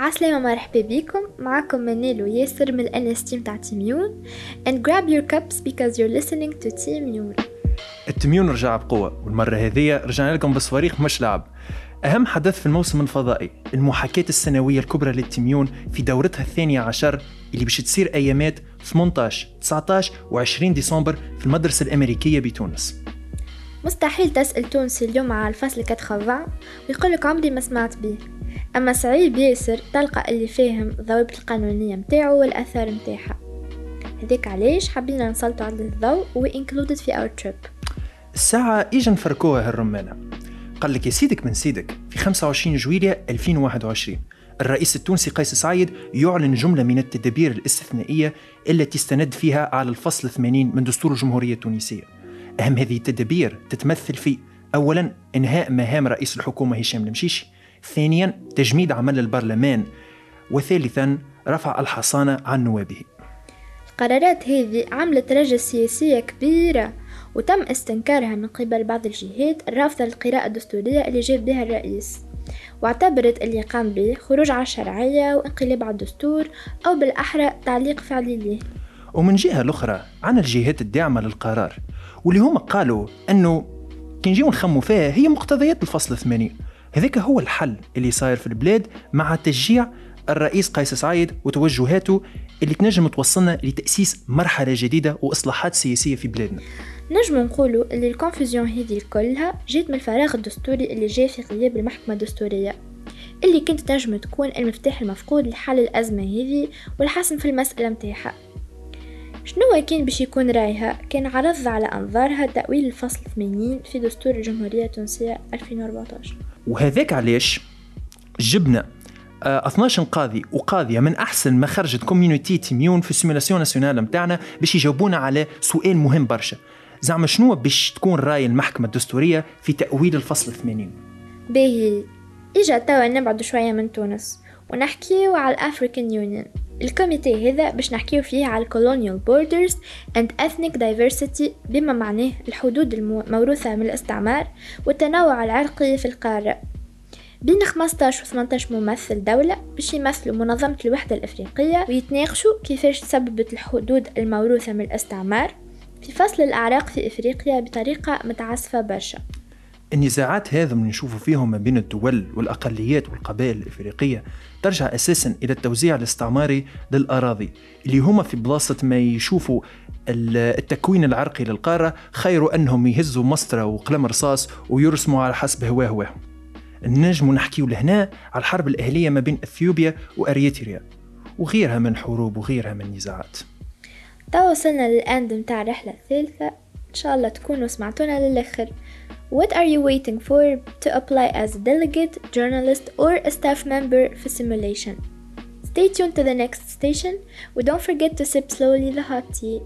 عسلامة مرحبا بكم. معكم منال وياسر من الانس team تاع TIMUN and grab your cups because you're listening to TIMUN ال TIMUN رجع بقوة والمرة هذه رجعنا لكم بصواريخ مش لعب. أهم حدث في الموسم الفضائي المحاكاة السنوية الكبرى لل TIMUN في دورتها الثانية عشر اللي باش تصير أيامات 18 19 و20 ديسمبر في المدرسة الأمريكية بتونس. مستحيل تسأل تونسي اليوم على الفصل 80 ويقولك عمري ما سمعت بيه أما صعيب ياسر تلقى اللي فاهم الضوابط القانونية متاعو والأثار متاعها. هذيك علاش حبينا نسلطوا على الضوء و included في our trip. الساعة إجا نفركوها هالرمانة. قال لك يا سيدك من سيدك في 25 جويلية 2021 الرئيس التونسي قيس سعيد يعلن جملة من التدابير الاستثنائية التي استند فيها على الفصل 80 من دستور الجمهورية التونسية. أهم هذه التدابير تتمثل في أولا إنهاء مهام رئيس الحكومة هشام المشيشي. ثانيا تجميد عمل البرلمان وثالثا رفع الحصانة عن نوابه. القرارات هذه عملت رجة سياسية كبيرة وتم استنكارها من قبل بعض الجهات الرافضة للقراءة الدستورية اللي جاب بها الرئيس. واعتبرت اللي قام به خروج على الشرعية وانقلاب على الدستور أو بالأحرى تعليق فعلي ليه ومن جهة الأخرى عنا الجهات الداعمة للقرار واللي هم قالوا أنه كي نجيو نخمو فيها هي مقتضيات الفصل 80 هذاك هو الحل اللي صاير في البلاد مع تشجيع الرئيس قيس سعيد وتوجهاته اللي تنجم توصلنا لتأسيس مرحلة جديدة وإصلاحات سياسية في بلادنا. نجم نقولوا اللي الكونفوزيون هذه كلها جات من الفراغ الدستوري اللي جاء في غياب المحكمة الدستورية اللي كانت تنجم تكون المفتاح المفقود لحل الأزمة هذه والحسم في المسألة متاعها شنو كان باش يكون رأيها؟ كان عرض على أنظارها تأويل الفصل 80 في دستور الجمهورية التونسية 2014 وهذاك علاش جبنا 12 قاضي وقاضية من أحسن ما خرجت community TIMUN في ال simulation nationale متاعنا باش يجاوبونا على سؤال مهم برشا. زعما شنو باش تكون رأي المحكمة الدستورية في تأويل الفصل 80 باهي إجا توا نبعد شوية من تونس ونحكيو على ال African Union ال committee هذا باش نحكيو فيه على colonial borders and ethnic diversity بما معناه الحدود الموروثة من الاستعمار والتنوع العرقي في القارة. بين 15 و 18 ممثل دولة باش يمثلوا منظمة الوحدة الأفريقية ويتناقشوا كيفاش تسببت الحدود الموروثة من الاستعمار في فصل الأعراق في إفريقيا بطريقة متعسفة برشا. النزاعات هذا من نشوفوا فيهم ما بين الدول والأقليات والقبائل الإفريقية ترجع أساسا إلى التوزيع الاستعماري للأراضي اللي هما في بلاصة ما يشوفوا التكوين العرقي للقارة خير أنهم يهزوا مسطرة وقلم رصاص ويرسموا على حسب هواه هواه. نجم نحكيو لهنا على الحرب الأهلية ما بين أثيوبيا وأريتريا وغيرها من حروب وغيرها من نزاعات. توا وصلنا للأند متاع الرحلة الثالثة إن شاء الله تكونوا سمعتونا للآخر. What are you waiting for to apply as a delegate, journalist or a staff member for simulation? Stay tuned to the next station, and don't forget to sip slowly the hot tea.